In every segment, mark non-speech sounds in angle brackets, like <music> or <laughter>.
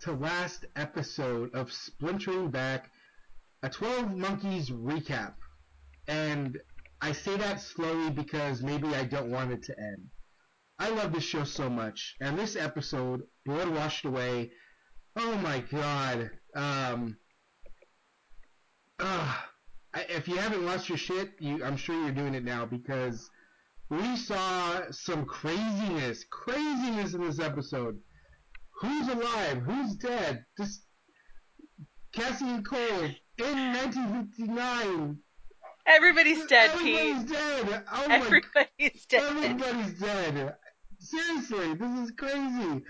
to last episode of Splintering Back, a 12 Monkeys recap. And I say that slowly because maybe I don't want it to end. I love this show so much, and this episode, Blood Washed Away, oh my god. Um, uh, if you haven't lost your shit, you, I'm sure you're doing it now because we saw some craziness, craziness in this episode. Who's alive? Who's dead? Just Cassie and Cole in 1959. Everybody's dead, Everybody's Pete. dead. Oh Everybody's dead. everybody's dead. Seriously, this is crazy.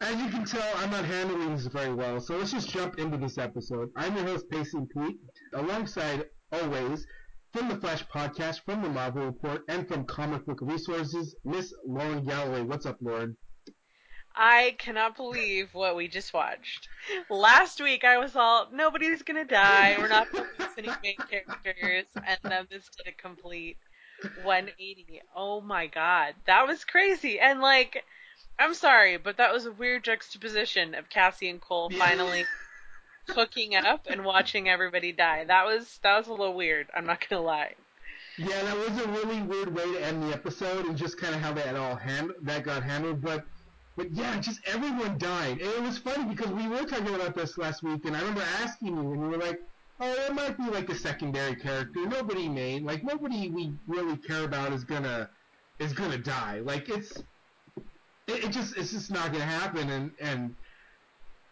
As you can tell, I'm not handling this very well, so let's just jump into this episode. I'm your host, Pacing Pete, alongside, always, from the Flash Podcast, from the Marvel Report, and from Comic Book Resources, Miss Lauren Galloway. What's up, Lauren? I cannot believe what we just watched. Last week I was all, nobody's gonna die, we're not <laughs> focusing any main characters, and then this did a complete 180. Oh my god, that was crazy. And like, I'm sorry, but that was a weird juxtaposition of Cassie and Cole finally hooking up and watching everybody die. That was that was a little weird. I'm not gonna lie. Yeah, that was a really weird way to end the episode, and just kind of how that all hand that got handled. But, but yeah, just everyone died, and it was funny because we were talking about this last week, and I remember asking you, and you were like, "Oh, it might be like a secondary character. Nobody main, like nobody we really care about is gonna is gonna die. Like it's it, it just it's just not gonna happen." And and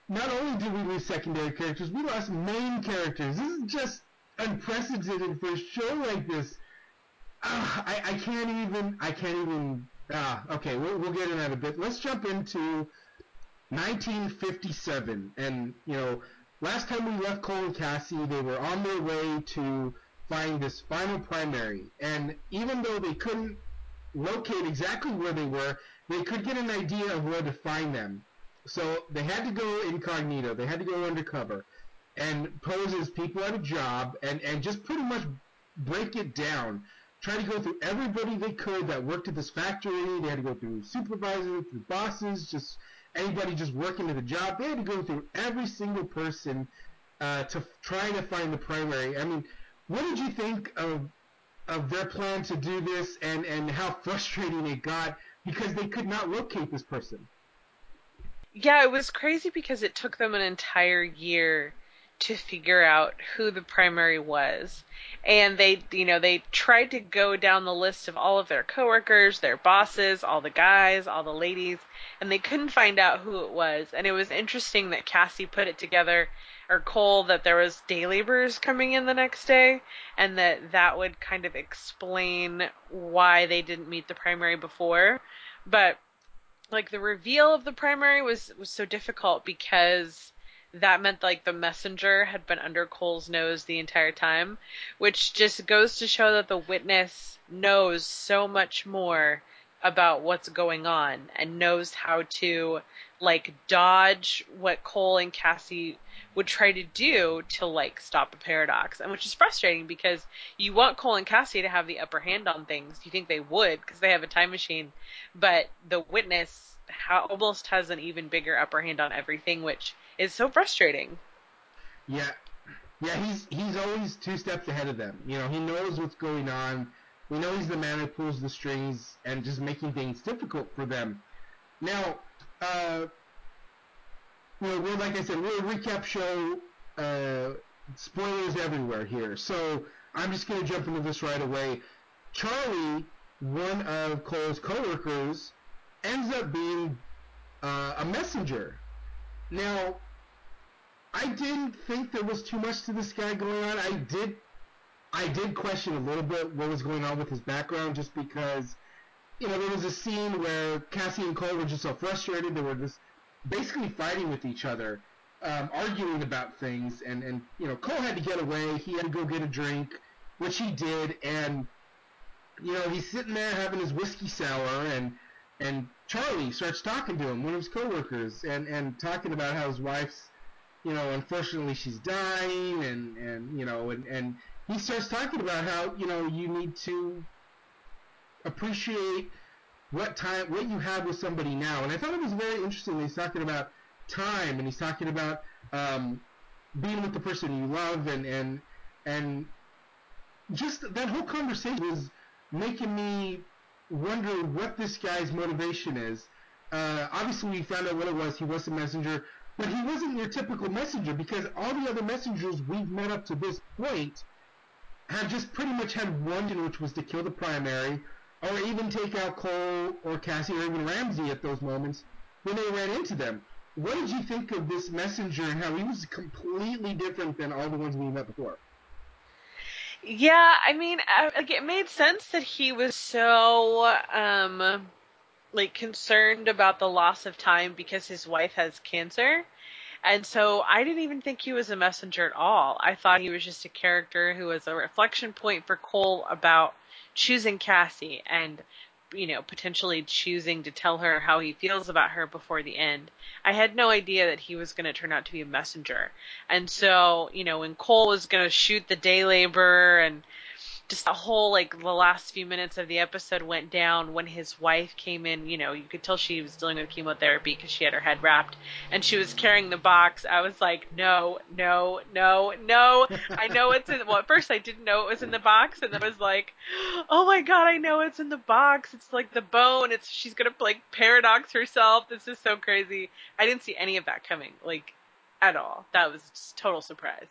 not only did we lose secondary characters, we lost main characters. This is just unprecedented for a show like this. Ah, I, I can't even. I can't even. Ah, okay, we'll, we'll get into that a bit. Let's jump into 1957. And, you know, last time we left Cole and Cassie, they were on their way to find this final primary. And even though they couldn't locate exactly where they were, they could get an idea of where to find them. So they had to go incognito. They had to go undercover and pose as people at a job and, and just pretty much break it down. Try to go through everybody they could that worked at this factory. They had to go through supervisors, through bosses, just anybody just working at the job. They had to go through every single person uh, to try to find the primary. I mean, what did you think of of their plan to do this and, and how <laughs> frustrating it got because they could not locate this person? Yeah, it was crazy because it took them an entire year to figure out who the primary was. And they, you know, they tried to go down the list of all of their coworkers, their bosses, all the guys, all the ladies, and they couldn't find out who it was. And it was interesting that Cassie put it together, or Cole, that there was day laborers coming in the next day, and that that would kind of explain why they didn't meet the primary before. But like the reveal of the primary was was so difficult because that meant like the messenger had been under Cole's nose the entire time, which just goes to show that the witness knows so much more about what's going on and knows how to like dodge what Cole and Cassie would try to do to like stop a paradox. And which is frustrating because you want Cole and Cassie to have the upper hand on things. You think they would because they have a time machine. But the witness almost has an even bigger upper hand on everything which is so frustrating Yeah, yeah, he's he's always two steps ahead of them. You know, he knows what's going on. We know he's the man who pulls the strings and just making things difficult for them. Now, uh, you know, we're like I said, we're a recap show. Uh, spoilers everywhere here, so I'm just gonna jump into this right away. Charlie, one of Cole's coworkers, ends up being uh, a messenger. Now, I didn't think there was too much to this guy going on. I did, I did question a little bit what was going on with his background, just because, you know, there was a scene where Cassie and Cole were just so frustrated. They were just basically fighting with each other, um, arguing about things, and and you know, Cole had to get away. He had to go get a drink, which he did, and you know, he's sitting there having his whiskey sour, and and Charlie starts talking to him, one of his coworkers, and and talking about how his wife's you know, unfortunately she's dying and, and you know, and, and he starts talking about how, you know, you need to appreciate what time what you have with somebody now. And I thought it was very interesting. He's talking about time, and he's talking about um, being with the person you love, and and and just that whole conversation was making me wonder what this guy's motivation is. Uh, obviously, we found out what it was. He was a messenger, but he wasn't your typical messenger because all the other messengers we've met up to this point have just pretty much had one, which was to kill the primary, or even take out Cole or Cassie or even Ramsey at those moments when they ran into them. What did you think of this messenger and how he was completely different than all the ones we met before? Yeah, I mean, like it made sense that he was so um like concerned about the loss of time because his wife has cancer. And so I didn't even think he was a messenger at all. I thought he was just a character who was a reflection point for Cole about choosing Cassie and you know, potentially choosing to tell her how he feels about her before the end. I had no idea that he was going to turn out to be a messenger. And so, you know, when Cole was going to shoot the day laborer and just the whole like the last few minutes of the episode went down when his wife came in. You know, you could tell she was dealing with chemotherapy because she had her head wrapped and she was carrying the box. I was like, no, no, no, no. I know it's in. Well, at first I didn't know it was in the box, and then I was like, oh my god, I know it's in the box. It's like the bone. It's she's gonna like paradox herself. This is so crazy. I didn't see any of that coming, like at all. That was just total surprise.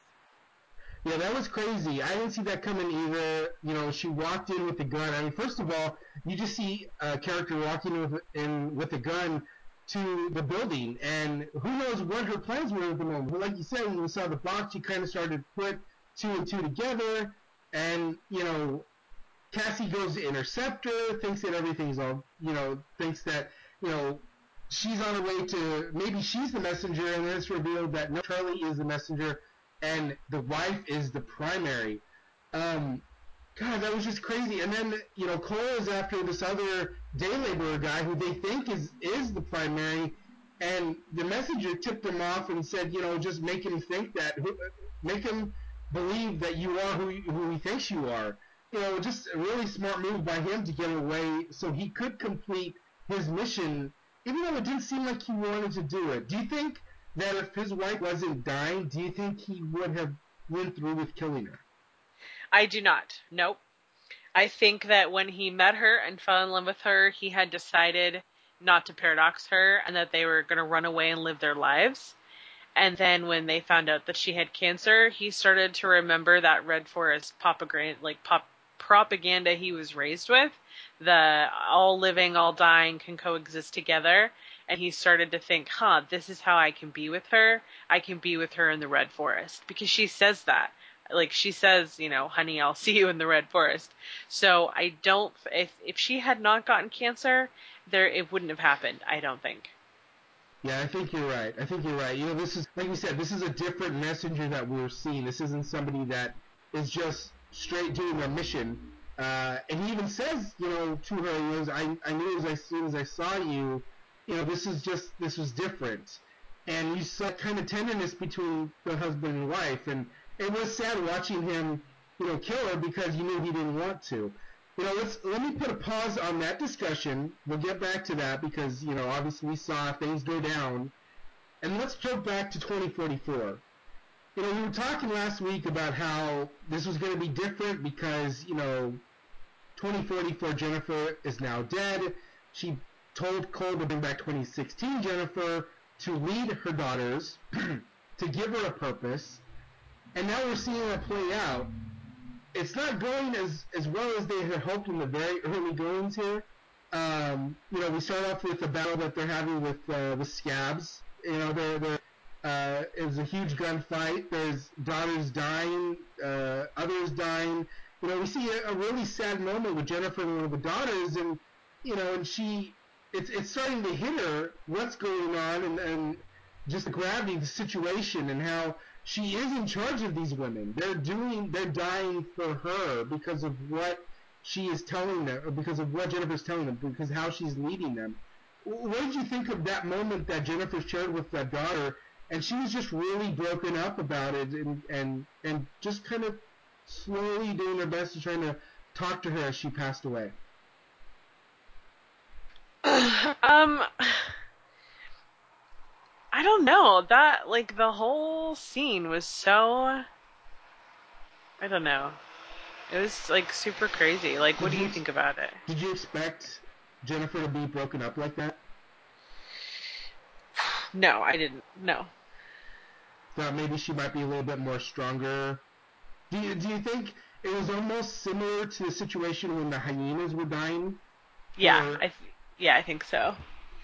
Yeah, that was crazy. I didn't see that coming either. You know, she walked in with the gun. I mean, first of all, you just see a character walking with, in with a gun to the building, and who knows what her plans were at the moment. But like you said, when you saw the box, she kind of started to put two and two together, and you know, Cassie goes to intercept her, thinks that everything's all, you know, thinks that you know she's on her way to maybe she's the messenger, and then it's revealed that no, Charlie is the messenger and the wife is the primary. Um, God, that was just crazy. And then you know Cole is after this other day laborer guy who they think is is the primary, and the messenger tipped him off and said, you know, just make him think that, make him believe that you are who who he thinks you are. You know, just a really smart move by him to get away so he could complete his mission, even though it didn't seem like he wanted to do it. Do you think that if his wife wasn't dying, do you think he would have went through with killing her? I do not. Nope. I think that when he met her and fell in love with her, he had decided not to paradox her and that they were going to run away and live their lives. And then when they found out that she had cancer, he started to remember that Red Forest propaganda, like pop, propaganda he was raised with, the all living, all dying can coexist together and he started to think, huh, this is how I can be with her. I can be with her in the Red Forest because she says that. Like she says, you know, honey, I'll <laughs> see you in the Red Forest. So I don't, if, if she had not gotten cancer, there, it wouldn't have happened. I don't think. Yeah, I think you're right. I think you're right. You know, this is, like you said, this is a different messenger that we're seeing. This isn't somebody that is just straight doing a mission. Uh, and he even says, you know, to her, he goes, I, I knew as soon as I saw you, you know, this is just this was different, and you saw kind of tenderness between the husband and wife, and it was sad watching him, you know, kill her because you knew he didn't want to. You know, let's let me put a pause on that discussion. We'll get back to that because you know, obviously we saw things go down, and let's jump back to 2044. You know, we were talking last week about how this was going to be different because you know, 2044 Jennifer is now dead. She told Cole to bring back 2016 Jennifer to lead her daughters, <clears throat> to give her a purpose, and now we're seeing that play out. It's not going as, as well as they had hoped in the very early goings here. Um, you know, we start off with the battle that they're having with uh, the scavs. You know, they're, they're, uh, was a huge gunfight. There's daughters dying, uh, others dying. You know, we see a, a really sad moment with Jennifer and one of the daughters, and you know, and she it's it's starting to hit her what's going on and, and just the gravity of the situation and how she is in charge of these women. They're doing they're dying for her because of what she is telling them, or because of what Jennifer's telling them, because how she's leading them. What did you think of that moment that Jennifer shared with that daughter? And she was just really broken up about it, and and and just kind of slowly doing her best to trying to talk to her as she passed away. <sighs> Um, I don't know. That like the whole scene was so. I don't know. It was like super crazy. Like, what Did do you you- think about it? Did you expect Jennifer to be broken up like that? <sighs> No, I didn't. No. Thought maybe she might be a little bit more stronger. Do you do you think it was almost similar to the situation when the hyenas were dying? Yeah, I. Th- yeah, I think so.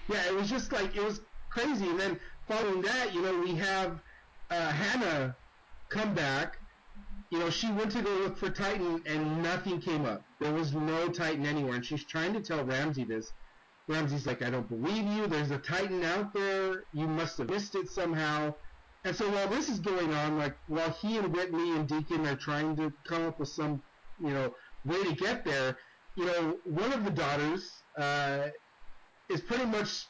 Yeah, it was just like it was crazy. And then following that, you know, we have uh, Hannah come back. You know, she went to go look for Titan, and nothing came up. There was no Titan anywhere, and she's trying to tell Ramsey this. Ramsey's like, "I don't believe you. There's a Titan out there. You must have missed it somehow." And so while this is going on, like while he and Whitley and Deacon are trying to come up with some, you know, way to get there, you know, one of the daughters uh, is pretty much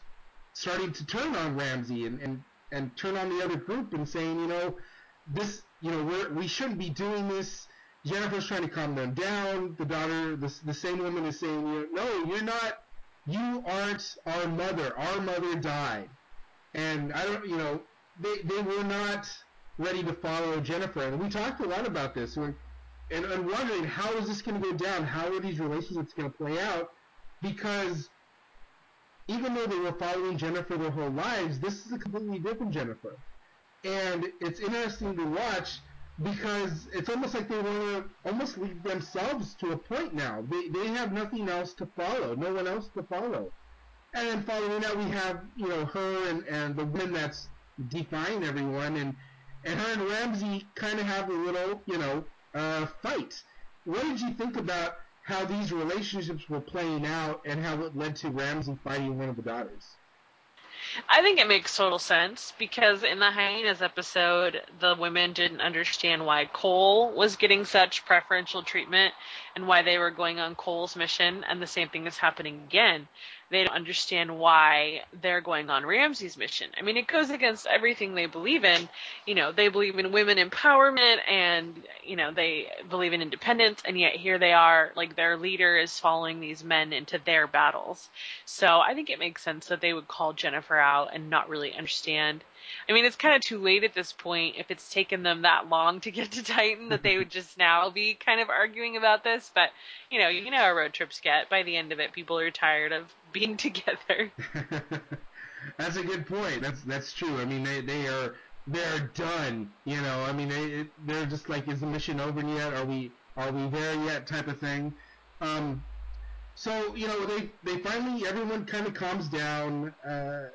starting to turn on Ramsey and, and, and turn on the other group and saying, you know, this, you know, we're, we shouldn't be doing this. Jennifer's trying to calm them down. The daughter, the, the same woman is saying, you know, no, you're not, you aren't our mother. Our mother died. And I don't, you know, they, they were not ready to follow Jennifer. And we talked a lot about this and, I'm wondering how is this going to go down? How are these relationships going to play out? Because even though they were following Jennifer their whole lives, this is a completely different Jennifer. And it's interesting to watch because it's almost like they want to almost leave themselves to a point now. They, they have nothing else to follow, no one else to follow. And then following that, we have, you know, her and, and the woman that's defying everyone, and, and her and Ramsey kind of have a little, you know, uh, fight. What did you think about how these relationships were playing out and how it led to Ramsey fighting one of the daughters? I think it makes total sense because in the hyenas episode, the women didn't understand why Cole was getting such preferential treatment and why they were going on Cole's mission, and the same thing is happening again. They don't understand why they're going on Ramsey's mission. I mean, it goes against everything they believe in. You know, they believe in women empowerment and, you know, they believe in independence, and yet here they are, like their leader is following these men into their battles. So I think it makes sense that they would call Jennifer out and not really understand. I mean, it's kind of too late at this point if it's taken them that long to get to Titan that they would just <laughs> now be kind of arguing about this. But you know, you know how road trips get. By the end of it, people are tired of being <laughs> together. <laughs> that's a good point. That's that's true. I mean, they they are they're done. You know, I mean, they they're just like, is the mission over yet? Are we are we there yet? Type of thing. Um, so you know, they they finally everyone kind of calms down. Uh,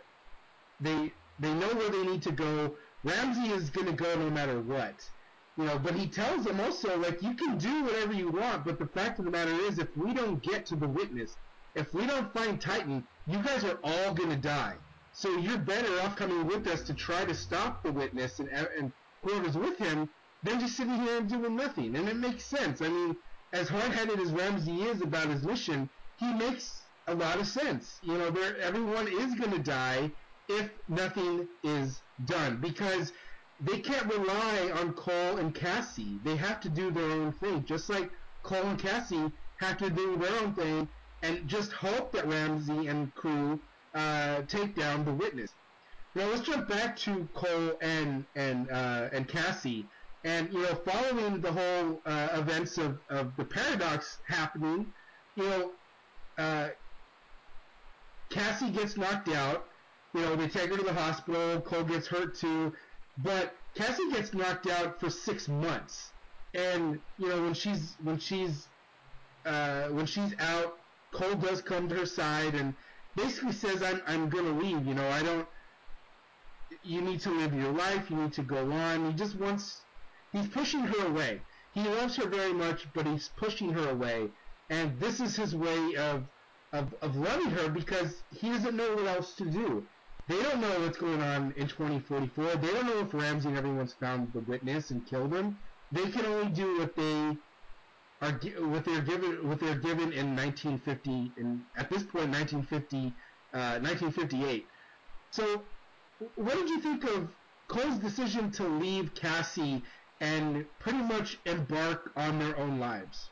they they know where they need to go. Ramsey is gonna go no matter what. You know, but he tells them also like you can do whatever you want, but the fact of the matter is, if we don't get to the witness, if we don't find Titan, you guys are all gonna die. So you're better off coming with us to try to stop the witness and and whoever's with him than just sitting here and doing nothing. And it makes sense. I mean, as hard-headed as Ramsey is about his mission, he makes a lot of sense. You know, everyone is gonna die if nothing is done because they can't rely on Cole and Cassie. They have to do their own thing, just like Cole and Cassie have to do their own thing and just hope that Ramsey and crew uh, take down the witness. Now let's jump back to Cole and and uh, and Cassie, and you know, following the whole uh, events of, of the paradox happening, you know, uh, Cassie gets knocked out. You know, they take her to the hospital. Cole gets hurt too, but Cassie gets knocked out for six months. And you know, when she's when she's uh, when she's out, Cole does come to her side and basically says, "I'm I'm gonna leave. You know, I don't. You need to live your life. You need to go on." He just wants. He's pushing her away. He loves her very much, but he's pushing her away. And this is his way of of, of loving her because he doesn't know what else to do. They don't know what's going on in 2044. They don't know if Ramsey and everyone's found the witness and killed him. They can only do what they are what they're given what they're given in 1950 in at this point 1950 uh, 1958. So, what did you think of Cole's decision to leave Cassie and pretty much embark on their own lives?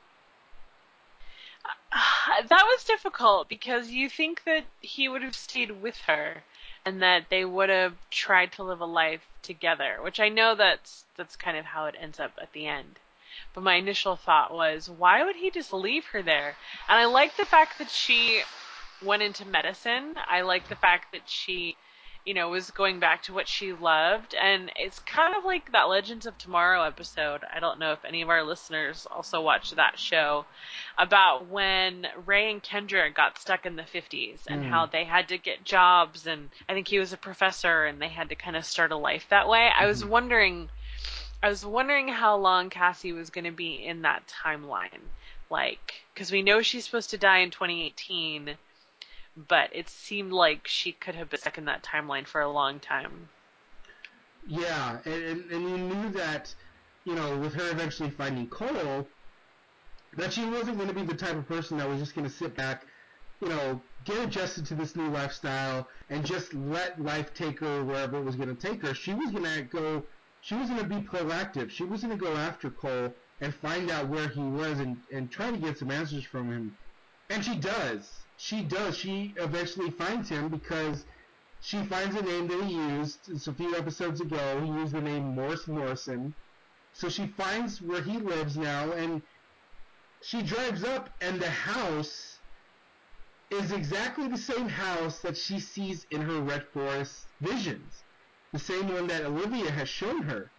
that was difficult because you think that he would have stayed with her and that they would have tried to live a life together, which I know that's that's kind of how it ends up at the end. But my initial thought was, why would he just leave her there? And I like the fact that she went into medicine. I like the fact that she you know, was going back to what she loved. And it's kind of like that Legends of Tomorrow episode. I don't know if any of our listeners also watched that show about when Ray and Kendra got stuck in the 50s and mm. how they had to get jobs. And I think he was a professor and they had to kind of start a life that way. Mm-hmm. I was mm-hmm. wondering. I was wondering how long Cassie was going to be in that timeline. Like, because we know she's supposed to die in 2018 but it seemed like she could have been stuck in that timeline for a long time. Yeah, and, and you knew that, you know, with her eventually finding Cole, that she wasn't going to be the type of person that was just going to sit back, you know, get adjusted to this new lifestyle and just let life take her wherever it was going to take her. She was going to go, she was going to be proactive. She was going to go after Cole and find out where he was and, and try to get some answers from him. And she does she does. She eventually finds him because she finds a name that he used. it's a few episodes ago, he used the name Morris Morrison. So she finds where he lives now, and she drives up, and the house is exactly the same house that she sees in her Red Forest visions. The same one that Olivia has shown her.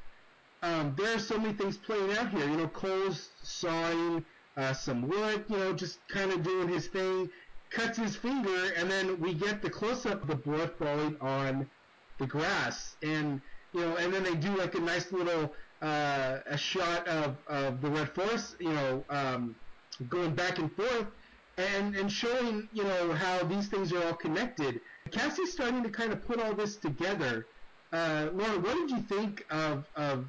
Um, there are so many things playing out here. You know, Cole's sawing uh, some wood, you know, just kind of doing his thing cuts his finger, and then we get the close up of the blood falling on the grass, and you know, and then they do like a nice little uh, a shot of, of the red forest, you know, um, going back and forth, and and showing you know how these things are all connected. Cassie's starting to kind of put all this together. Uh, Laura, what did you think of of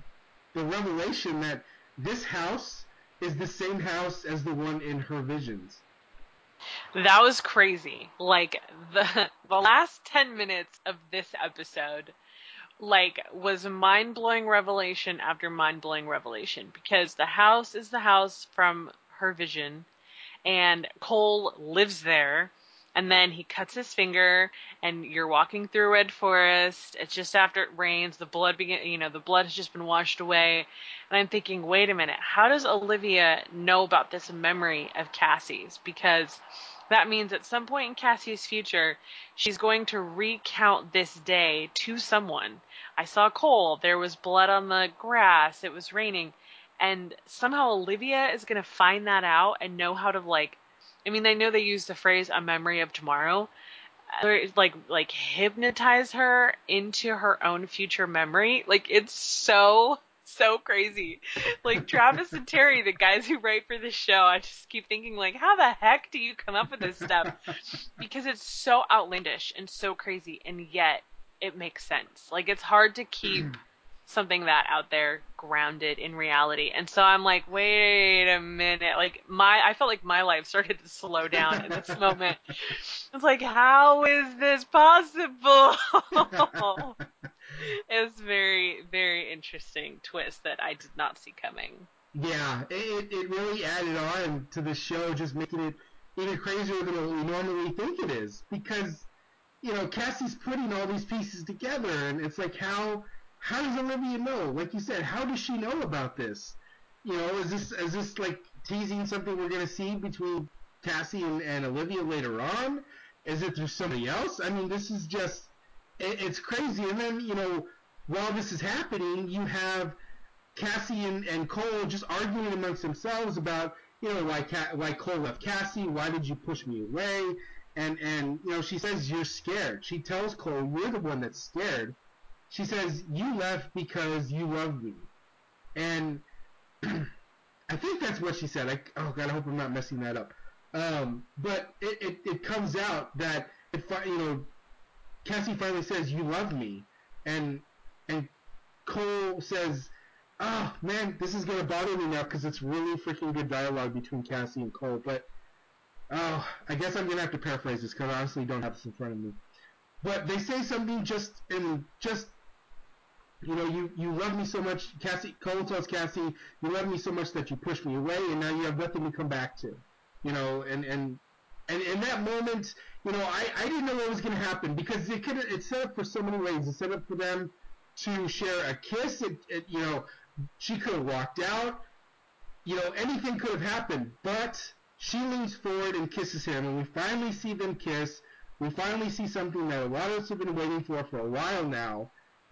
the revelation that this house is the same house as the one in her visions? That was crazy. Like the <laughs> the last 10 minutes of this episode like was mind-blowing revelation after mind-blowing revelation because the house is the house from her vision and Cole lives there and then he cuts his finger and you're walking through red forest. It's just after it rains the blood begin you know the blood has just been washed away. And i'm thinking wait a minute how does olivia know about this memory of cassie's? Because that means at some point in cassie's future she's going to recount this day to someone. I saw cole there was blood on the grass it was raining. And somehow olivia is going to find that out and know how to like I mean, I know they use the phrase "a memory of tomorrow." Uh, like, like hypnotize her into her own future memory. Like, it's so so crazy. Like Travis and Terry, the guys who write for the show, I just keep thinking like, how the heck do you come up with this stuff? <laughs> Because it's so outlandish and so crazy, and yet it makes sense. Like it's hard to keep <clears throat> something that out there grounded in reality. And so I'm like, wait a minute. Like my, I felt like my life started to slow down in this moment. <laughs> It's like, how is this possible? <laughs> it's very, very interesting twist that I did not see coming. Yeah, it, it really added on to the show, just making it even crazier than what we normally think it is. Because, you know, Cassie's putting all these pieces together, and it's like, how how does Olivia know? Like you said, how does she know about this? You know, is this is this like teasing something we're gonna see between Cassie and, and Olivia later on? Is it through somebody else? I mean, this is just it, it's crazy. And then you know, while this is happening, you have Cassie and, and Cole just arguing amongst themselves about you know why Ca- why Cole left Cassie. Why did you push me away? And and you know she says you're scared. She tells Cole you're the one that's scared she says, You left because you loved me. And <clears throat> I think that's what she said. I, oh, God, I hope I'm not messing that up. Um, but it, it, it comes out that, it, you know, Cassie finally says, You love me. And, and Cole says, Oh, man, this is going to bother me now because it's really freaking good dialogue between Cassie and Cole. But, oh, I guess I'm going to have to paraphrase this because I honestly don't have this in front of me. But they say something just in just you know, you, you love me so much, Cassie, Cole tells Cassie, you love me so much that you pushed me away, and now you have nothing to come back to. You know, and and and in that moment, you know, I, I didn't know what was going to happen because it could it's set up for so many ways. It's set up for them to share a kiss. It, it you know, she could have walked out. You know, anything could have happened, but she leans forward and kisses him, and we finally see them kiss. We finally see something that a lot of us have been waiting for for a while now,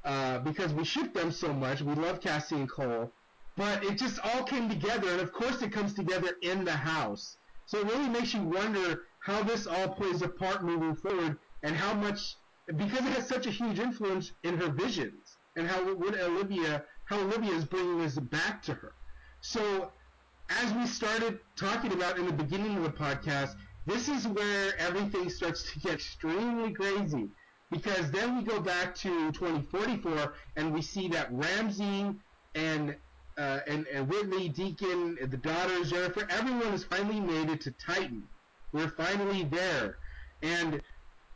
uh, because we ship them so much. We love Cassie and Cole, but it just all came together, and of course it comes together in the house. So it really makes you wonder how this all plays a part moving forward, and how much because it has such a huge influence in her visions, and how what Olivia how Olivia is bringing this back to her. So as we started talking about in the beginning of the podcast, this is where everything starts to get extremely crazy. Because then we go back to 2044 and we see that Ramsey and uh, and, and Whitley, Deacon, the daughters, Jennifer, everyone has finally made it to Titan. We're finally there. And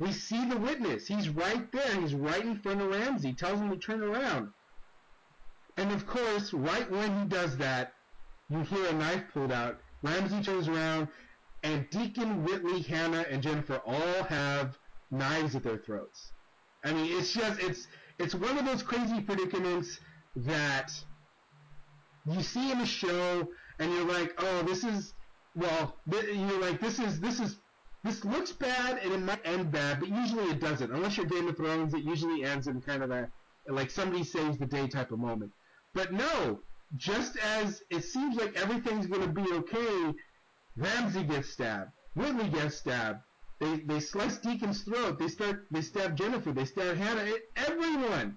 we see the witness. He's right there. He's right in front of Ramsey. Tells him to turn around. And of course, right when he does that, you hear a knife pulled out. Ramsey turns around, and Deacon, Whitley, Hannah, and Jennifer all have knives at their throats. I mean, it's just it's it's one of those crazy predicaments that you see in a show, and you're like, oh, this is well, you're like, this is this is this looks bad, and it might end bad, but usually it doesn't. Unless you're Game of Thrones, it usually ends in kind of a like somebody saves the day type of moment. But no, just as it seems like everything's going to be okay, Ramsey gets stabbed. Whitley gets stabbed. They they slice Deacon's throat. They start they stab Jennifer. They stab Hannah. It, everyone,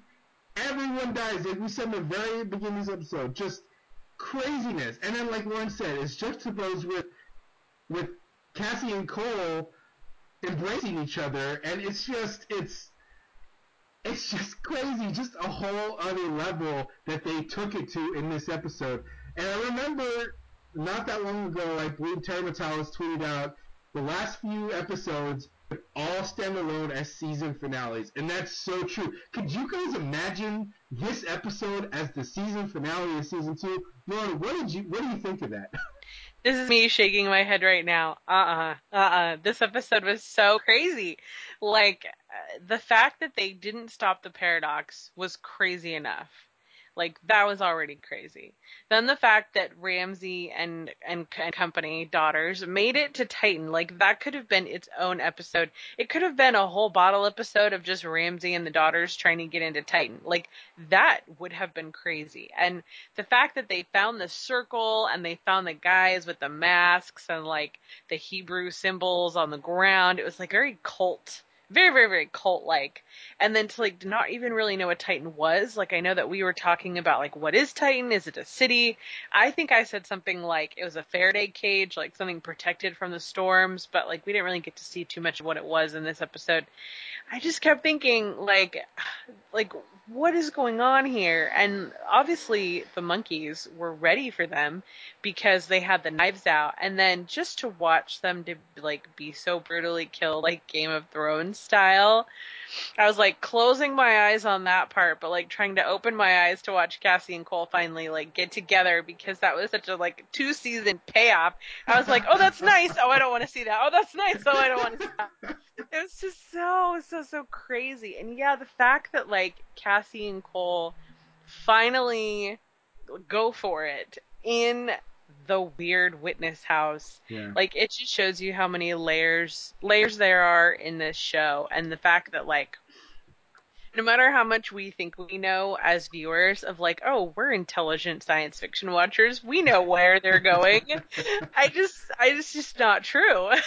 everyone dies. Like we said in the very beginning of this episode, just craziness. And then, like Lauren said, it's juxtaposed with with Cassie and Cole embracing each other, and it's just it's it's just crazy, just a whole other level that they took it to in this episode. And I remember not that long ago, I believe Terry Matalas tweeted out the last few episodes all stand alone as season finales, and that's so true. Could you guys imagine this episode as the season finale of season two? Lauren, what did you what do you think of that? <laughs> This is me shaking my head right now. Uh-uh. Uh-uh. This episode was so crazy. Like, uh, the fact that they didn't stop the paradox was crazy enough. Like that was already crazy. Then the fact that Ramsey and, and and company daughters made it to Titan, like that could have been its own episode. It could have been a whole bottle episode of just Ramsey and the daughters trying to get into Titan. Like that would have been crazy. And the fact that they found the circle and they found the guys with the masks and like the Hebrew symbols on the ground, it was like very cult very very very cult like and then to like not even really know what titan was like i know that we were talking about like what is titan? Is it a city? I think i said something like it was a faraday cage like something protected from the storms but like we didn't really get to see too much of what it was in this episode. I just kept thinking like <sighs> like what is going on here? And obviously the monkeys were ready for them because they had the knives out. And then just to watch them to like be so brutally killed like game of thrones style. I was like closing my eyes on that part but like trying to open my eyes to watch cassie and cole finally like get together because that was such a like two season payoff. I was like oh that's nice. Oh i don't want to see that. Oh that's nice. Oh i don't want to see that. It was just so so so crazy. And yeah the fact that like cassie and cole finally go for it in the weird witness house. Yeah. Like it just shows you how many layers layers there are in this show and the fact that like no matter how much we think we know as viewers of like, oh, we're intelligent science fiction watchers, we know where they're going. <laughs> I just, I just, just not true. <laughs> like,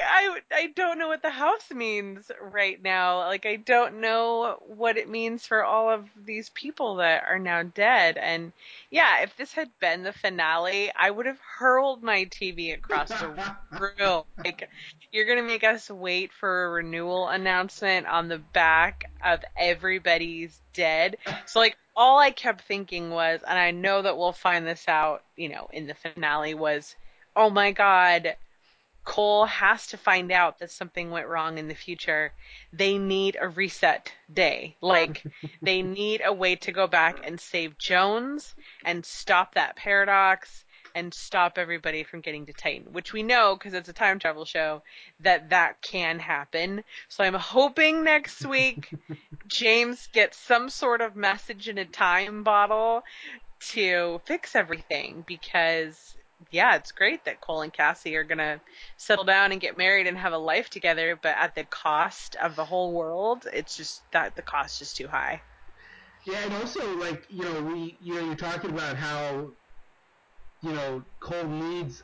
I, I don't know what the house means right now. Like, I don't know what it means for all of these people that are now dead. And yeah, if this had been the finale, I would have hurled my TV across the <laughs> room. Like, you're gonna make us wait for a renewal announcement on the back of everybody's dead. So like all I kept thinking was, and I know that we'll find this out, you know, in the finale was, oh my god, Cole has to find out that something went wrong in the future. They need a reset day. Like, they need a way to go back and save Jones and stop that paradox and stop everybody from getting to Titan, which we know because it's a time travel show that that can happen. So I'm hoping next week <laughs> James gets some sort of message in a time bottle to fix everything because yeah, it's great that Cole and Cassie are gonna settle down and get married and have a life together, but at the cost of the whole world, it's just that the cost is too high. Yeah, and also like you know we you know you're talking about how you know Cole needs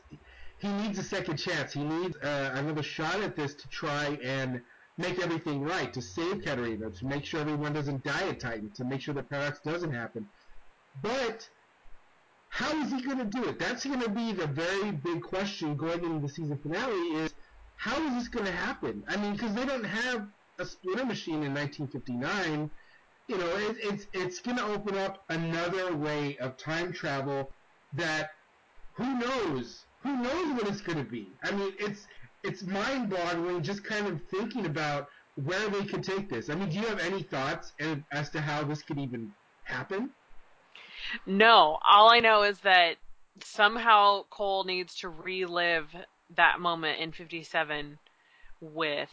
he needs a second chance. He needs uh, another shot at this to try and make everything right, to save Katarina, to make sure everyone doesn't die at Titan, to make sure the paradox doesn't happen. But how is he going to do it? That's going to be the very big question going into the season finale. Is how is this going to happen? I mean, because they don't have a splinter machine in 1959 you know, it, it's it's going to open up another way of time travel that who knows who knows what it's going to be. I mean, it's it's mind-boggling just kind of thinking about where they could take this. I mean, do you have any thoughts as to how this could even happen? No, all I know is that somehow Cole needs to relive that moment in 57 with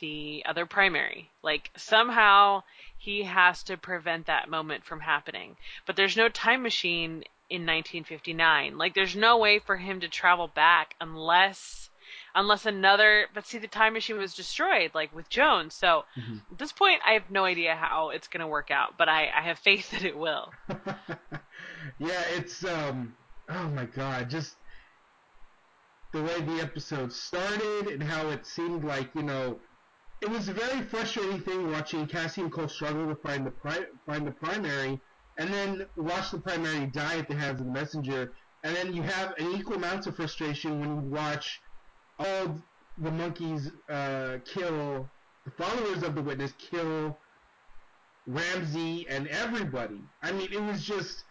the other primary. Like somehow he has to prevent that moment from happening. But there's no time machine in 1959. Like there's no way for him to travel back unless unless another but see the time machine was destroyed like with Jones. So mm-hmm. at this point I have no idea how it's going to work out, but I I have faith that it will. <laughs> yeah, it's um oh my god, just the way the episode started and how it seemed like, you know, it was a very frustrating thing watching Cassie and Cole struggle to find the pri- find the primary, and then watch the primary die at the hands of the messenger, and then you have an equal amount of frustration when you watch all the monkeys uh, kill the followers of the witness, kill Ramsey and everybody. I mean, it was just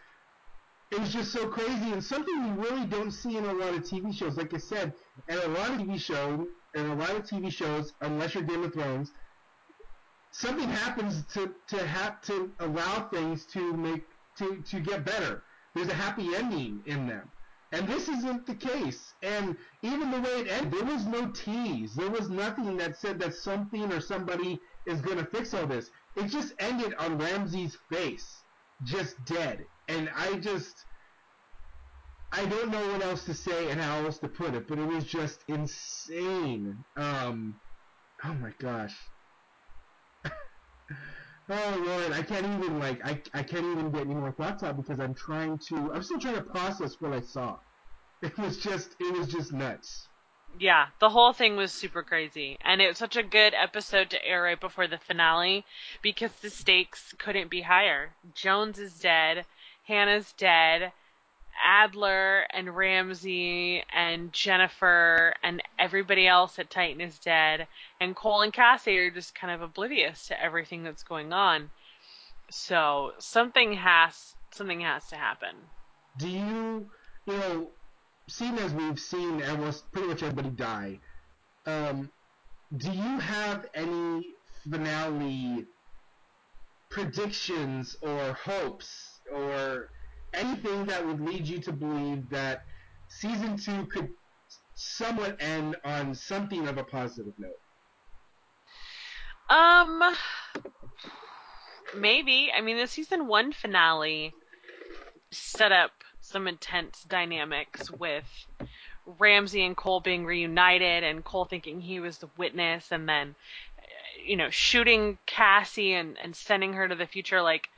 it was just so crazy and something you really don't see in a lot of TV shows. Like I said, and a lot of TV shows, and a lot of TV shows, unless you're Game of Thrones, something happens to to have to allow things to make to to get better. There's a happy ending in them. And this isn't the case. And even the way it ended, there was no tease. There was nothing that said that something or somebody is going to fix all this. It just ended on Ramsey's face, just dead and I just I don't know what else to say and how else to put it, but it was just insane. Um, oh my gosh. Oh lord, I can't even like I I can't even get any more thoughts out because I'm trying to I'm still trying to process what I saw. <laughs> It was just it was just nuts. Yeah, the whole thing was super crazy. And it was such a good episode to air right before the finale because the stakes couldn't be higher. Jones is dead. Hannah's dead. Adler and Ramsey and Jennifer and everybody else at Titan is dead. And Cole and Cassie are just kind of oblivious to everything that's going on. So something has something has to happen. Do you you know, seeing as we've seen almost pretty much everybody die, um, do you have any finale predictions or hopes or anything that would lead you to believe that season two could somewhat end on something of a positive note? Um, maybe. I mean, the season one finale set up some intense dynamics with Ramsey and Cole being reunited and Cole thinking he was the witness and then you know shooting Cassie and and sending her to the future like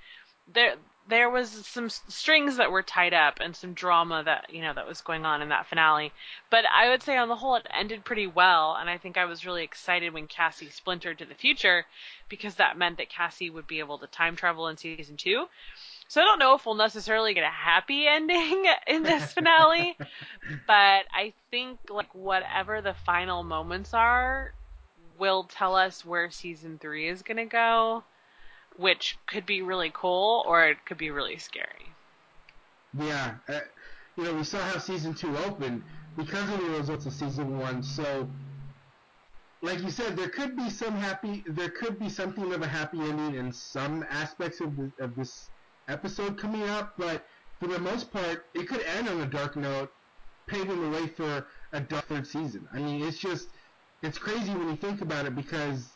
there there was some strings that were tied up and some drama that you know that was going on in that finale. But i would say on the whole it ended pretty well and i think i was really excited when cassie splintered to the future because that meant that cassie would be able to time travel in season two. So i don't know if we'll necessarily get a happy <laughs> ending in this finale <laughs> but i think like whatever the final moments are will tell us where season three is going to go which could be really cool or it could be really scary. Yeah, uh, you know, we saw how season two opened because of the results of season one. So, like you said, there could be some happy, there could be something of a happy ending in some aspects of of this episode coming up, but for the most part, it could end on a dark note paving the way for a dark third season. I mean, it's just it's crazy when you think about it because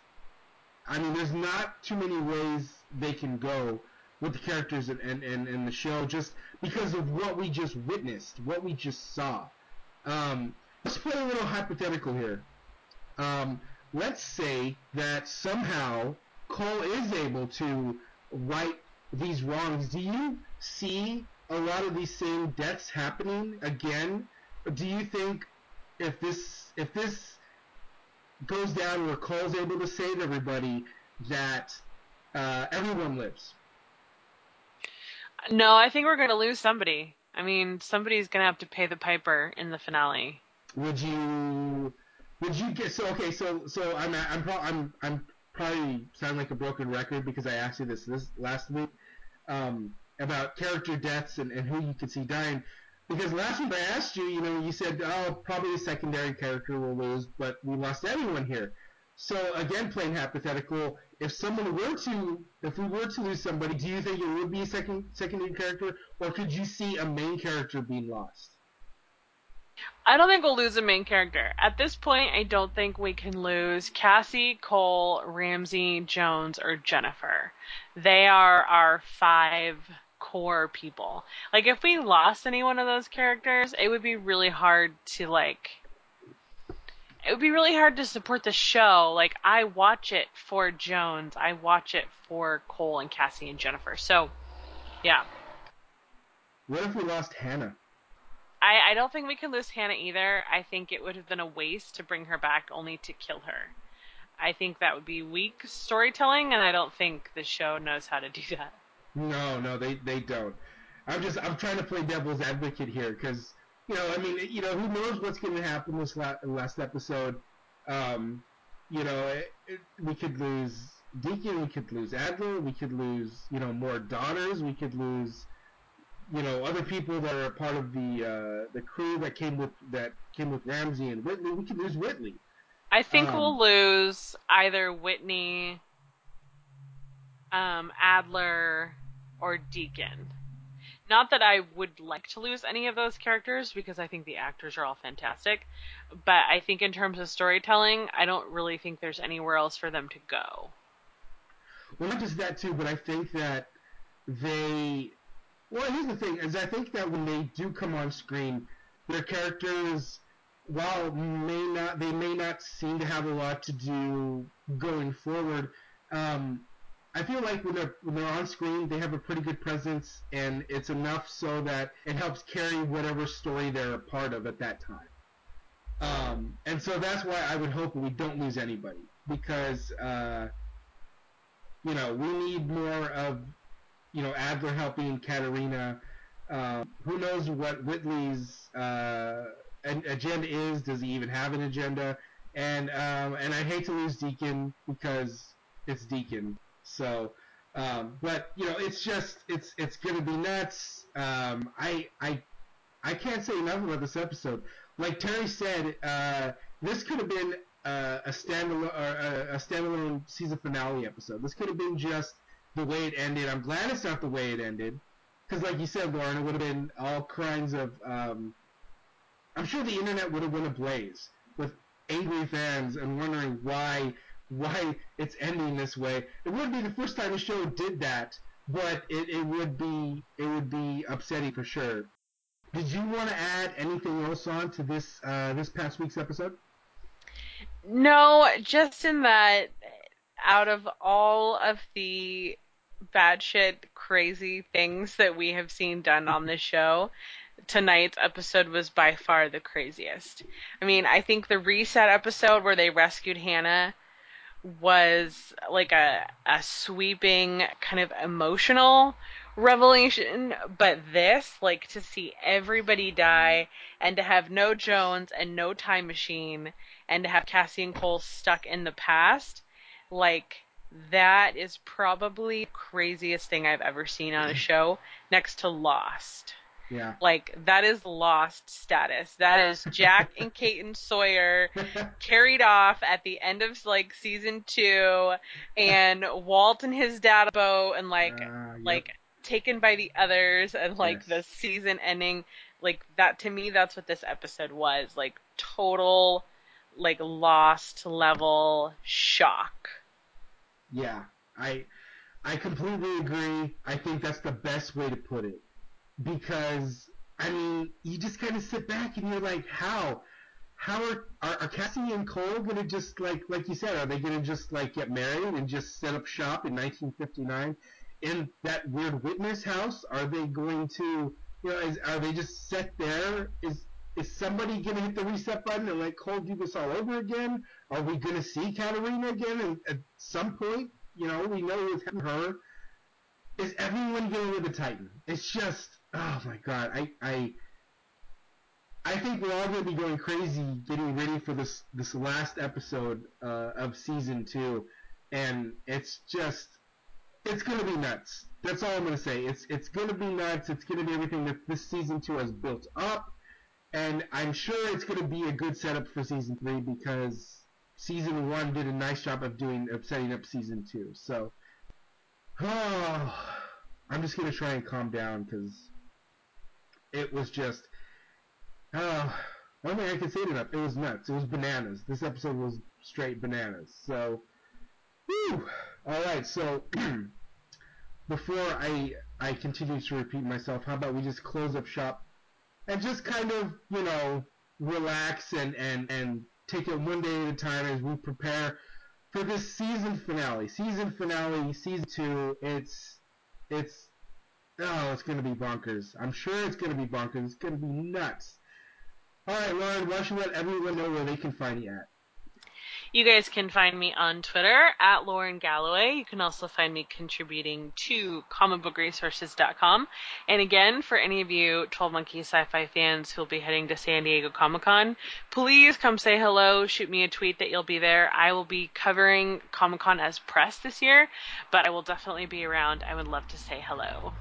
I mean, there's not too many ways they can go with the characters and and, and, and the show just because of what we just witnessed, what we just saw. Um, let's play a little hypothetical here. Um, let's say that somehow Cole is able to right these wrongs. Do you see a lot of these same deaths happening again? Do you think if this if this goes down where Cole's able to save everybody, that uh, everyone lives? No, I think we're going to lose somebody. I mean, somebody's going to have to pay the piper in the finale. Would you? Would you get so okay? So so I'm I'm pro- I'm I'm probably sound like a broken record because I asked you this this last week um, about character deaths and, and who you could see dying. Because last week I asked you, you know, you said, oh, probably a secondary character will lose, but we lost everyone here. So again, playing hypothetical, if someone were to, if we were to lose somebody, do you think it would be a second secondary character, or could you see a main character being lost? I don't think we'll lose a main character. At this point, I don't think we can lose Cassie, Cole, Ramse, Jones, or Jennifer. They are our five core people. Like if we lost any one of those characters, it would be really hard to like it would be really hard to support the show. Like I watch it for Jones, I watch it for Cole and Cassie and Jennifer. So, yeah. What if we lost Hannah? I, I don't think we can lose Hannah either. I think it would have been a waste to bring her back only to kill her. I think that would be weak storytelling, and I don't think the show knows how to do that. No, no, they they don't. I'm just I'm trying to play devil's advocate here because you know I mean you know who knows what's going to happen this last, last episode. Um, you know it, it, we could lose Deacon, we could lose Adler, we could lose you know more daughters, we could lose you know other people that are a part of the uh, the crew that came with that came with Ramse and Whitley. We could lose Whitley. I think um, we'll lose either Whitney, um, Adler, or Deacon. Not that I would like to lose any of those characters because I think the actors are all fantastic, but I think in terms of storytelling, I don't really think there's anywhere else for them to go. Well, not just that too, but I think that they. Well, here's the thing: is I think that when they do come on screen, their characters, while may not they may not seem to have a lot to do going forward. Um, I feel like when they're when they're on screen, they have a pretty good presence, and it's enough so that it helps carry whatever story they're a part of at that time. Um, and so that's why I would hope we don't lose anybody because uh, you know we need more of you know Adler helping Katarina. Um, who knows what Whitley's uh, agenda is? Does he even have an agenda? And um, and I hate to lose Deacon because it's Deacon. So, um, but you know, it's just it's it's gonna be nuts. Um, I I I can't say enough about this episode. Like Terry said, uh, this could have been uh, a standalone or a, a standalone season finale episode. This could have been just the way it ended. I'm glad it's not the way it ended, because like you said, Lauren, it would have been all kinds of. Um, I'm sure the internet would have went ablaze with angry fans and wondering why why it's ending this way. It wouldn't be the first time the show did that, but it, it would be it would be upsetting for sure. Did you want to add anything else on to this uh, this past week's episode? No, just in that out of all of the bad shit crazy things that we have seen done on this show, tonight's episode was by far the craziest. I mean, I think the reset episode where they rescued Hannah was like a a sweeping kind of emotional revelation but this like to see everybody die and to have no Jones and no time machine and to have Cassie and Cole stuck in the past like that is probably the craziest thing I've ever seen on a <clears throat> show next to Lost. Yeah. Like that is lost status. That is Jack and <laughs> Kate and Sawyer <laughs> carried off at the end of like season two, and Walt and his dad boat, and like uh, yep. like taken by the others, and like yes. the season ending. like that to me that's what this episode was like total like lost level shock yeah i i completely agree i think that's the best way to put it because i mean you just kind of sit back and you're like how how are, are, are Cassie and Cole gonna just like like you said, are they gonna just like get married and just set up shop in 1959 in that weird witness house? Are they going to you know is, are they just set there? Is is somebody gonna hit the reset button and let Cole do this all over again? Are we gonna see Katarina again and, at some point? You know, we know with her. Is everyone going with the Titan? It's just oh my god, I I I think we're all to be going crazy getting ready for this this last episode uh, of season two, and it's just it's to be nuts. That's all I'm to say. It's it's to be nuts. It's to be everything that this season two has built up, and I'm sure it's to be a good setup for season three because season one did a nice job of doing of setting up season two. So, oh, <sighs> I'm just to try and calm down because it was just uh, I don't think I can say it enough. It was nuts. It was bananas. This episode was straight bananas. So, whew. All right. So, <clears throat> before I I continue to repeat myself, how about we just close up shop and just kind of you know relax and and and take it one day at a time as we prepare for this season finale. Season finale, season two. It's it's oh, it's gonna be bonkers. I'm sure it's gonna be bonkers. It's gonna be nuts. All right, Lauren, why don't you let everyone know where they can find you at? You guys can find me on Twitter at Lauren Galloway. You can also find me contributing to comicbookresources.com. And again, for any of you 12 Monkey sci-fi fans who will be heading to San Diego Comic Con, please come say hello. Shoot me a tweet that you'll be there. I will be covering Comic Con as press this year, but I will definitely be around. I would love to say hello.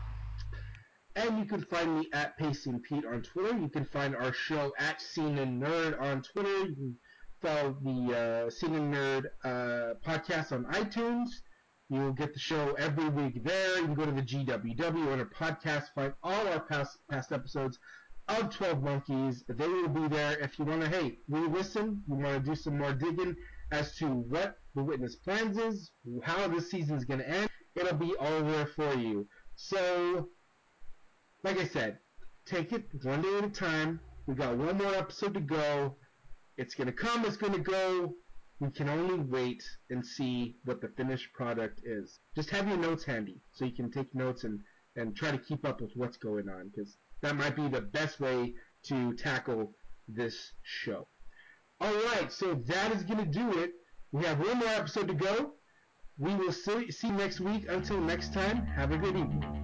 And you can find me at Pacing Pete on Twitter. You can find our show at Scene and Nerd on Twitter. You can follow the uh, Scene and Nerd uh, podcast on iTunes. You'll get the show every week there. You can go to the GWW under podcast, find all our past past episodes of 12 Monkeys. They will be there if you want to, hey, re-listen, you want to do some more digging as to what the Witness plans is, how this season is going to end. It'll be all there for you. So, like I said, take it one day at a time. We got one more episode to go. It's gonna come, it's gonna go. We can only wait and see what the finished product is. Just have your notes handy so you can take notes and, and try to keep up with what's going on because that might be the best way to tackle this show. Alright, so that is gonna do it. We have one more episode to go. We will see, see next week. Until next time, have a good evening.